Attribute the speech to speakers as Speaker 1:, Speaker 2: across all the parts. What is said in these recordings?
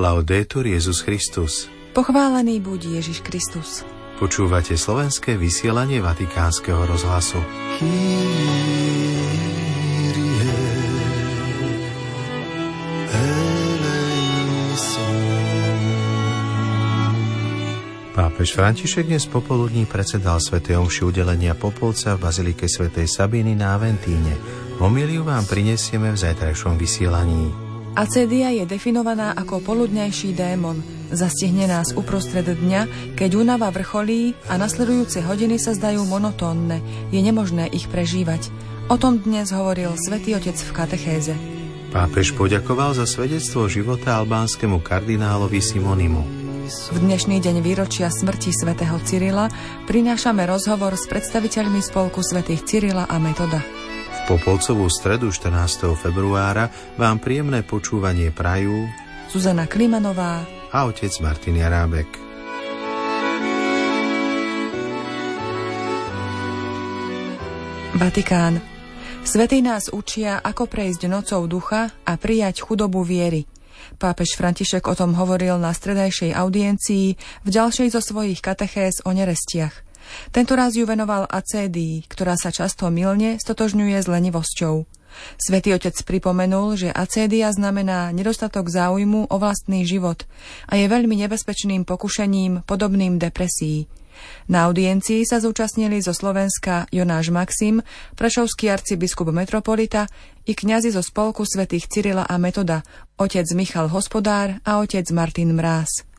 Speaker 1: Laudetur Jezus Christus.
Speaker 2: Pochválený buď Ježiš Kristus.
Speaker 1: Počúvate slovenské vysielanie Vatikánskeho rozhlasu. Pápež František dnes popoludní predsedal Sv. Omši udelenia Popolca v Bazilike svätej Sabiny na Aventíne. Homiliu vám prinesieme v zajtrajšom vysielaní.
Speaker 2: Acédia je definovaná ako poludňajší démon. Zastihne nás uprostred dňa, keď únava vrcholí a nasledujúce hodiny sa zdajú monotónne. Je nemožné ich prežívať. O tom dnes hovoril svätý Otec v katechéze.
Speaker 1: Pápež poďakoval za svedectvo života albánskemu kardinálovi Simonimu.
Speaker 2: V dnešný deň výročia smrti svätého Cyrila prinášame rozhovor s predstaviteľmi spolku svätých Cyrila a Metoda.
Speaker 1: Popolcovú stredu 14. februára vám príjemné počúvanie prajú
Speaker 2: Zuzana Klimanová
Speaker 1: a otec Martin Jarábek.
Speaker 2: Vatikán. Svety nás učia, ako prejsť nocou ducha a prijať chudobu viery. Pápež František o tom hovoril na stredajšej audiencii v ďalšej zo svojich katechéz o nerestiach – tento raz ju venoval acédii, ktorá sa často milne stotožňuje s lenivosťou. Svetý otec pripomenul, že acédia znamená nedostatok záujmu o vlastný život a je veľmi nebezpečným pokušením podobným depresii. Na audiencii sa zúčastnili zo Slovenska Jonáš Maxim, prešovský arcibiskup metropolita i kňazi zo spolku svätých Cyrila a Metoda, otec Michal Hospodár a otec Martin Mráz.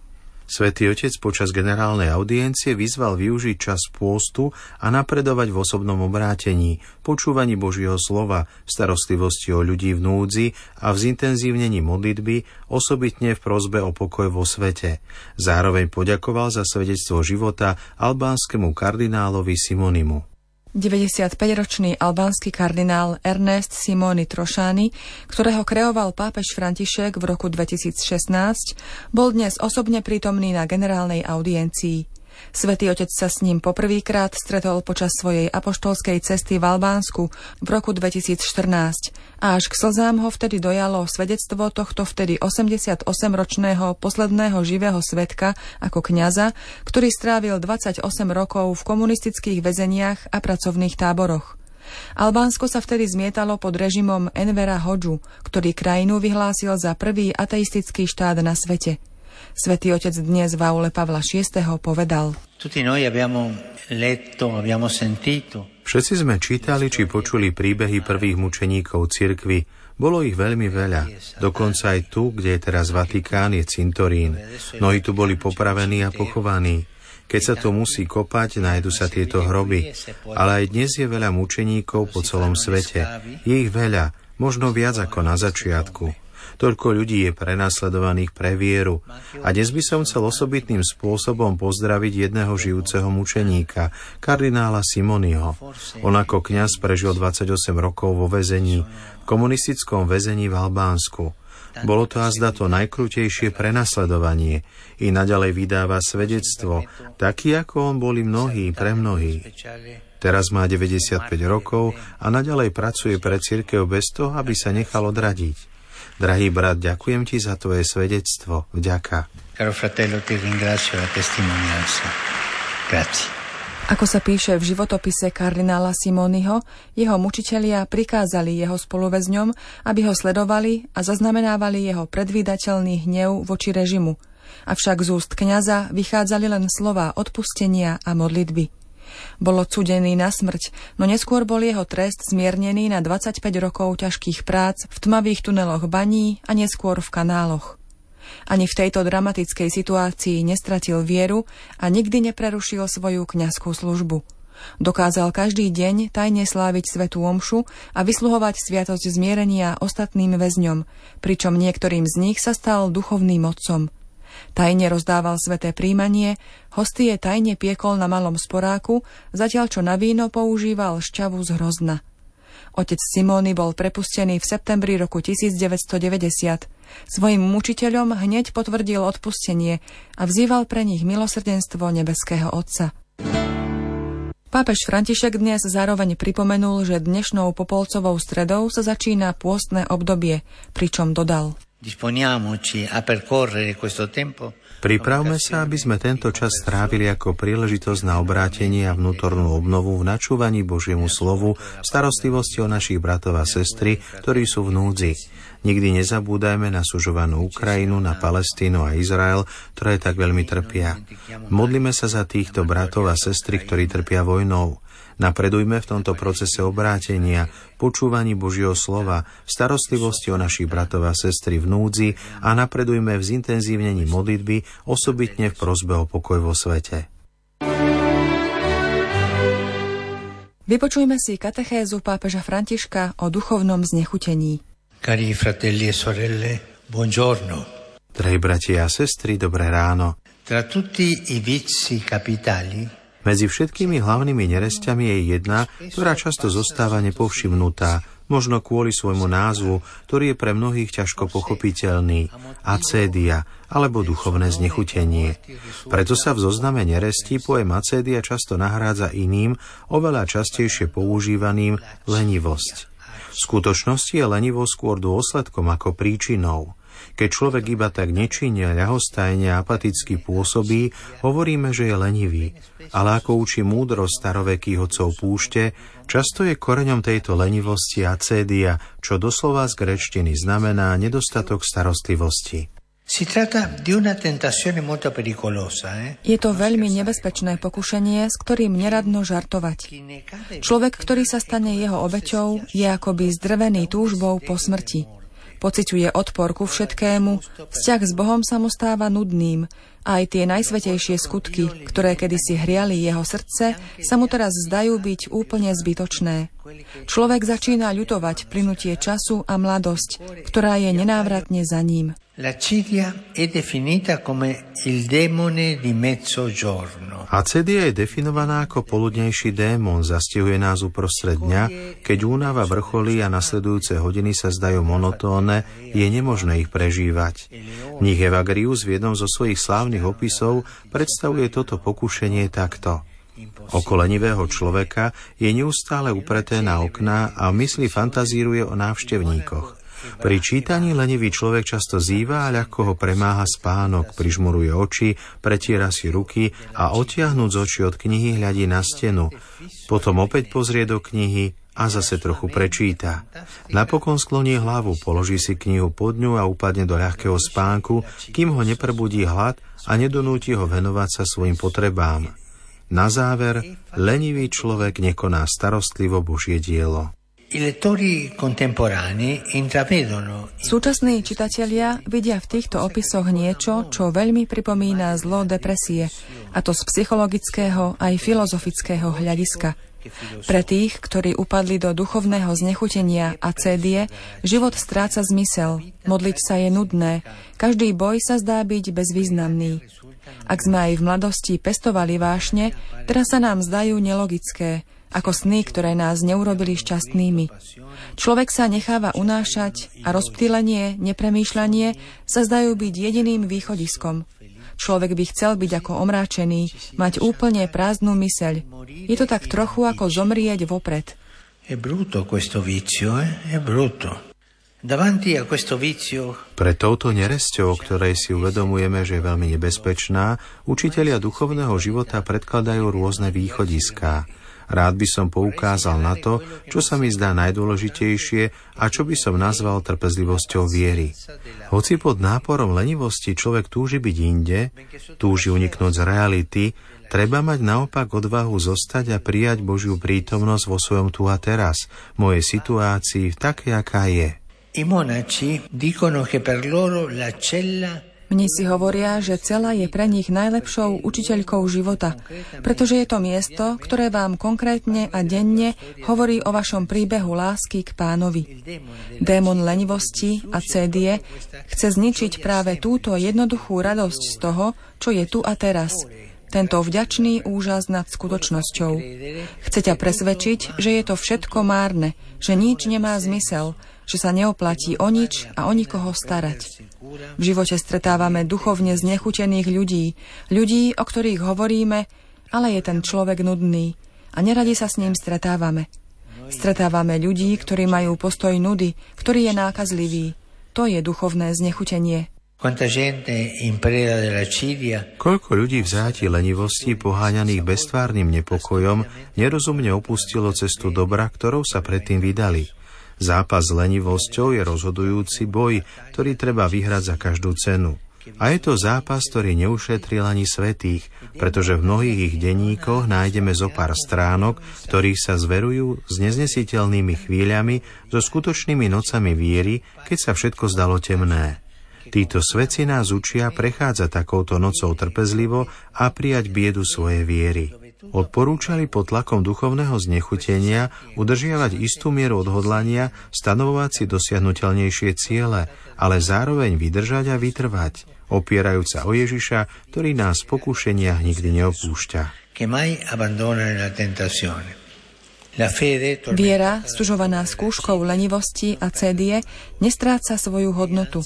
Speaker 1: Svetý Otec počas generálnej audiencie vyzval využiť čas pôstu a napredovať v osobnom obrátení, počúvaní Božieho slova, starostlivosti o ľudí v núdzi a v zintenzívnení modlitby, osobitne v prozbe o pokoj vo svete. Zároveň poďakoval za svedectvo života albánskemu kardinálovi Simonimu.
Speaker 2: 95-ročný albánsky kardinál Ernest Simoni Trošány, ktorého kreoval pápež František v roku 2016, bol dnes osobne prítomný na generálnej audiencii. Svetý otec sa s ním poprvýkrát stretol počas svojej apoštolskej cesty v Albánsku v roku 2014 a až k slzám ho vtedy dojalo svedectvo tohto vtedy 88-ročného posledného živého svetka ako kňaza, ktorý strávil 28 rokov v komunistických väzeniach a pracovných táboroch. Albánsko sa vtedy zmietalo pod režimom Envera Hodžu, ktorý krajinu vyhlásil za prvý ateistický štát na svete – Svetý otec dnes v aule Pavla VI. povedal.
Speaker 1: Všetci sme čítali či počuli príbehy prvých mučeníkov cirkvy. Bolo ich veľmi veľa. Dokonca aj tu, kde je teraz Vatikán, je cintorín. Mnohí tu boli popravení a pochovaní. Keď sa to musí kopať, nájdu sa tieto hroby. Ale aj dnes je veľa mučeníkov po celom svete. Je ich veľa, možno viac ako na začiatku. Toľko ľudí je prenasledovaných pre vieru. A dnes by som chcel osobitným spôsobom pozdraviť jedného žijúceho mučeníka, kardinála Simoniho. On ako kňaz prežil 28 rokov vo väzení, v komunistickom väzení v Albánsku. Bolo to azda to najkrutejšie prenasledovanie. I naďalej vydáva svedectvo, taký ako on boli mnohí, pre mnohých. Teraz má 95 rokov a naďalej pracuje pre církev bez toho, aby sa nechal odradiť. Drahý brat, ďakujem ti za tvoje svedectvo. Vďaka. Caro fratello, ti ringrazio la testimonianza.
Speaker 2: Grazie. Ako sa píše v životopise kardinála Simoniho, jeho mučitelia prikázali jeho spoluväzňom, aby ho sledovali a zaznamenávali jeho predvídateľný hnev voči režimu. Avšak z úst kňaza vychádzali len slova odpustenia a modlitby. Bol odsudený na smrť, no neskôr bol jeho trest zmiernený na 25 rokov ťažkých prác v tmavých tuneloch baní a neskôr v kanáloch. Ani v tejto dramatickej situácii nestratil vieru a nikdy neprerušil svoju kňazskú službu. Dokázal každý deň tajne sláviť svetú omšu a vysluhovať sviatosť zmierenia ostatným väzňom, pričom niektorým z nich sa stal duchovným otcom – Tajne rozdával sveté príjmanie, hostie tajne piekol na malom sporáku, zatiaľ čo na víno používal šťavu z hrozna. Otec Simóny bol prepustený v septembri roku 1990. Svojim mučiteľom hneď potvrdil odpustenie a vzýval pre nich milosrdenstvo nebeského Otca. Pápež František dnes zároveň pripomenul, že dnešnou popolcovou stredou sa začína pôstne obdobie, pričom dodal –
Speaker 1: Pripravme sa, aby sme tento čas strávili ako príležitosť na obrátenie a vnútornú obnovu v načúvaní Božiemu slovu, starostlivosti o našich bratov a sestry, ktorí sú v núdzi. Nikdy nezabúdajme na sužovanú Ukrajinu, na Palestínu a Izrael, ktoré tak veľmi trpia. Modlíme sa za týchto bratov a sestry, ktorí trpia vojnou. Napredujme v tomto procese obrátenia, počúvaní Božieho slova, v starostlivosti o našich bratov a sestry v núdzi a napredujme v zintenzívnení modlitby, osobitne v prozbe o pokoj vo svete.
Speaker 2: Vypočujme si katechézu pápeža Františka o duchovnom znechutení.
Speaker 1: Cari fratelli e sorelle, buongiorno. Drahí bratia a sestry, dobré ráno. Tra tutti i vizi capitali medzi všetkými hlavnými neresťami je jedna, ktorá často zostáva nepovšimnutá, možno kvôli svojmu názvu, ktorý je pre mnohých ťažko pochopiteľný, acédia alebo duchovné znechutenie. Preto sa v zozname nerestí pojem acédia často nahrádza iným, oveľa častejšie používaným lenivosť. V skutočnosti je lenivosť skôr dôsledkom ako príčinou. Keď človek iba tak nečinne, ľahostajne a apaticky pôsobí, hovoríme, že je lenivý. Ale ako učí múdro starovekých odcov púšte, často je koreňom tejto lenivosti acédia, čo doslova z grečtiny znamená nedostatok starostlivosti.
Speaker 2: Eh? Je to veľmi nebezpečné pokušenie, s ktorým neradno žartovať. Človek, ktorý sa stane jeho obeťou, je akoby zdrvený túžbou po smrti. Pociťuje odpor ku všetkému, vzťah s Bohom sa mu stáva nudným aj tie najsvetejšie skutky, ktoré kedysi hriali jeho srdce, sa mu teraz zdajú byť úplne zbytočné. Človek začína ľutovať plynutie času a mladosť, ktorá je nenávratne za ním.
Speaker 1: Acedia je definovaná ako poludnejší démon, zastihuje nás uprostred dňa, keď únava vrcholí a nasledujúce hodiny sa zdajú monotónne, je nemožné ich prežívať. Nich Evagrius v jednom zo svojich slávnych opisov predstavuje toto pokušenie takto. Oko lenivého človeka je neustále upreté na okná a mysli fantazíruje o návštevníkoch. Pri čítaní lenivý človek často zýva a ľahko ho premáha spánok, prižmuruje oči, pretiera si ruky a otiahnuť z očí od knihy hľadí na stenu. Potom opäť pozrie do knihy a zase trochu prečíta. Napokon skloní hlavu, položí si knihu pod ňu a upadne do ľahkého spánku, kým ho neprebudí hlad a nedonúti ho venovať sa svojim potrebám. Na záver, lenivý človek nekoná starostlivo Božie dielo.
Speaker 2: Súčasní čitatelia vidia v týchto opisoch niečo, čo veľmi pripomína zlo depresie, a to z psychologického aj filozofického hľadiska. Pre tých, ktorí upadli do duchovného znechutenia a cédie, život stráca zmysel, modliť sa je nudné, každý boj sa zdá byť bezvýznamný. Ak sme aj v mladosti pestovali vášne, teraz sa nám zdajú nelogické, ako sny, ktoré nás neurobili šťastnými. Človek sa necháva unášať a rozptýlenie, nepremýšľanie sa zdajú byť jediným východiskom. Človek by chcel byť ako omráčený, mať úplne prázdnu myseľ. Je to tak trochu ako zomrieť vopred. È brutto questo vizio, eh? È brutto.
Speaker 1: Pre touto neresťou, ktorej si uvedomujeme, že je veľmi nebezpečná, učitelia duchovného života predkladajú rôzne východiská. Rád by som poukázal na to, čo sa mi zdá najdôležitejšie a čo by som nazval trpezlivosťou viery. Hoci pod náporom lenivosti človek túži byť inde, túži uniknúť z reality, treba mať naopak odvahu zostať a prijať Božiu prítomnosť vo svojom tu a teraz, mojej situácii, také, aká je. I monaci dicono che per loro la cella
Speaker 2: Mni si hovoria, že cela je pre nich najlepšou učiteľkou života, pretože je to miesto, ktoré vám konkrétne a denne hovorí o vašom príbehu lásky k pánovi. Démon lenivosti a cédie chce zničiť práve túto jednoduchú radosť z toho, čo je tu a teraz, tento vďačný úžas nad skutočnosťou. Chce ťa presvedčiť, že je to všetko márne, že nič nemá zmysel, že sa neoplatí o nič a o nikoho starať. V živote stretávame duchovne znechutených ľudí, ľudí, o ktorých hovoríme, ale je ten človek nudný a neradi sa s ním stretávame. Stretávame ľudí, ktorí majú postoj nudy, ktorý je nákazlivý. To je duchovné znechutenie.
Speaker 1: Koľko ľudí v záti lenivosti, poháňaných bestvárnym nepokojom, nerozumne opustilo cestu dobra, ktorou sa predtým vydali. Zápas s lenivosťou je rozhodujúci boj, ktorý treba vyhrať za každú cenu. A je to zápas, ktorý neušetril ani svetých, pretože v mnohých ich denníkoch nájdeme zo pár stránok, ktorých sa zverujú s neznesiteľnými chvíľami, so skutočnými nocami viery, keď sa všetko zdalo temné. Títo svedci nás učia prechádzať takouto nocou trpezlivo a prijať biedu svojej viery. Odporúčali pod tlakom duchovného znechutenia udržiavať istú mieru odhodlania, stanovovať si dosiahnutelnejšie ciele, ale zároveň vydržať a vytrvať, opierajúca o Ježiša, ktorý nás v pokušeniach nikdy neopúšťa.
Speaker 2: Viera, stužovaná skúškou lenivosti a cédie, nestráca svoju hodnotu.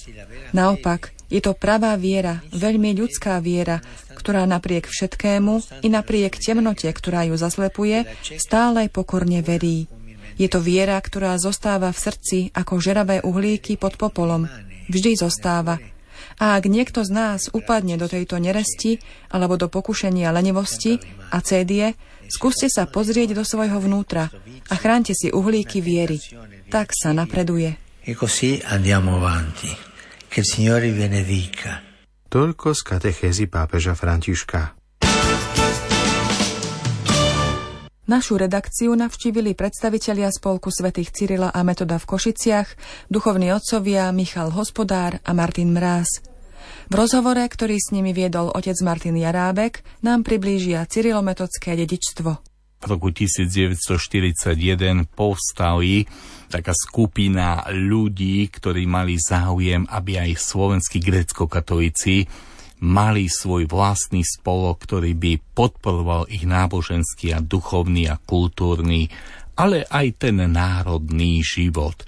Speaker 2: Naopak, je to pravá viera, veľmi ľudská viera, ktorá napriek všetkému i napriek temnote, ktorá ju zaslepuje, stále pokorne verí. Je to viera, ktorá zostáva v srdci ako žeravé uhlíky pod popolom. Vždy zostáva. A ak niekto z nás upadne do tejto neresti alebo do pokušenia lenivosti a cédie, Skúste sa pozrieť do svojho vnútra a chránte si uhlíky viery. Tak sa napreduje. E
Speaker 1: Toľko z katechézy pápeža Františka.
Speaker 2: Našu redakciu navštívili predstavitelia spolku svätých Cyrila a Metoda v Košiciach, duchovní otcovia Michal Hospodár a Martin Mráz. V rozhovore, ktorý s nimi viedol otec Martin Jarábek, nám priblížia cyrilometodské dedičstvo.
Speaker 3: V roku 1941 povstali taká skupina ľudí, ktorí mali záujem, aby aj slovenskí grecko-katolíci mali svoj vlastný spolok, ktorý by podporoval ich náboženský a duchovný a kultúrny, ale aj ten národný život.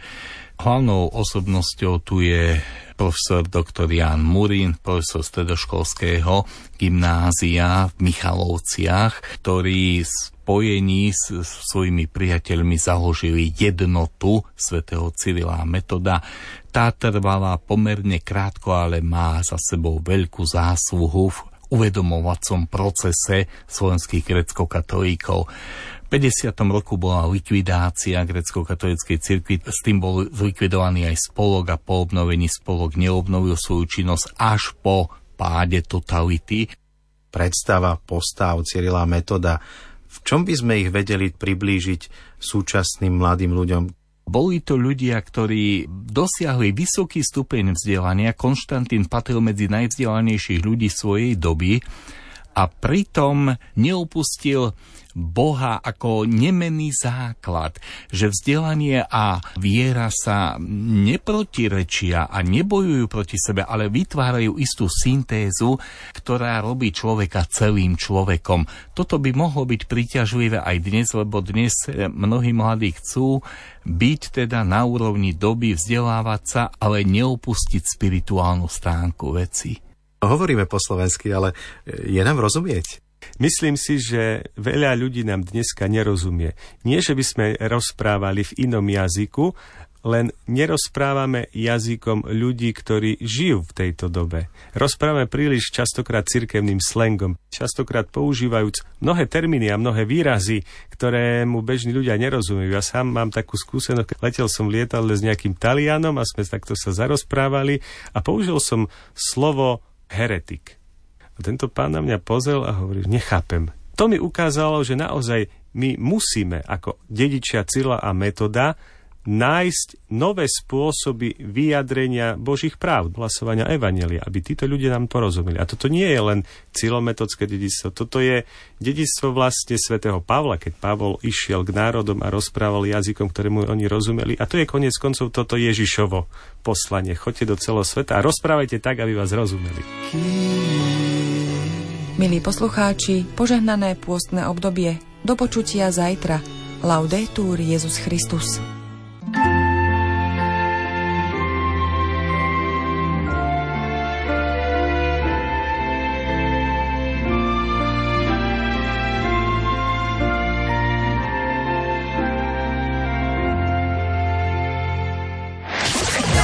Speaker 3: Hlavnou osobnosťou tu je profesor dr. Jan Murin, profesor stredoškolského gymnázia v Michalovciach, ktorý spojení s svojimi priateľmi založili jednotu svätého Cyrila Metoda. Tá trvala pomerne krátko, ale má za sebou veľkú zásluhu v uvedomovacom procese slovenských grecko-katolíkov. 50. roku bola likvidácia grecko-katolíckej cirkvi, s tým bol zlikvidovaný aj spolok a po obnovení spolok neobnovil svoju činnosť až po páde totality.
Speaker 1: Predstava postav Cyrila Metoda, v čom by sme ich vedeli priblížiť súčasným mladým ľuďom?
Speaker 3: Boli to ľudia, ktorí dosiahli vysoký stupeň vzdelania. Konštantín patril medzi najvzdelanejších ľudí svojej doby a pritom neopustil Boha ako nemený základ, že vzdelanie a viera sa neprotirečia a nebojujú proti sebe, ale vytvárajú istú syntézu, ktorá robí človeka celým človekom. Toto by mohlo byť príťažlivé aj dnes, lebo dnes mnohí mladí chcú byť teda na úrovni doby, vzdelávať sa, ale neopustiť spirituálnu stránku veci.
Speaker 1: Hovoríme po slovensky, ale je nám rozumieť?
Speaker 4: Myslím si, že veľa ľudí nám dneska nerozumie. Nie, že by sme rozprávali v inom jazyku, len nerozprávame jazykom ľudí, ktorí žijú v tejto dobe. Rozprávame príliš častokrát cirkevným slangom, častokrát používajúc mnohé termíny a mnohé výrazy, ktoré mu bežní ľudia nerozumejú. Ja sám mám takú skúsenosť, letel som v lietadle s nejakým Talianom a sme takto sa zarozprávali a použil som slovo heretik. A tento pán na mňa pozrel a hovorí, nechápem. To mi ukázalo, že naozaj my musíme ako dedičia Cila a Metoda nájsť nové spôsoby vyjadrenia Božích práv, hlasovania Evanelia, aby títo ľudia nám porozumeli. A toto nie je len cilometodské dedictvo, toto je dedictvo vlastne svätého Pavla, keď Pavol išiel k národom a rozprával jazykom, ktorému oni rozumeli. A to je konec koncov toto Ježišovo poslanie. Choďte do celého sveta a rozprávajte tak, aby vás rozumeli.
Speaker 2: Milí poslucháči, požehnané pôstne obdobie. Do počutia zajtra. Laudetur Jezus Christus.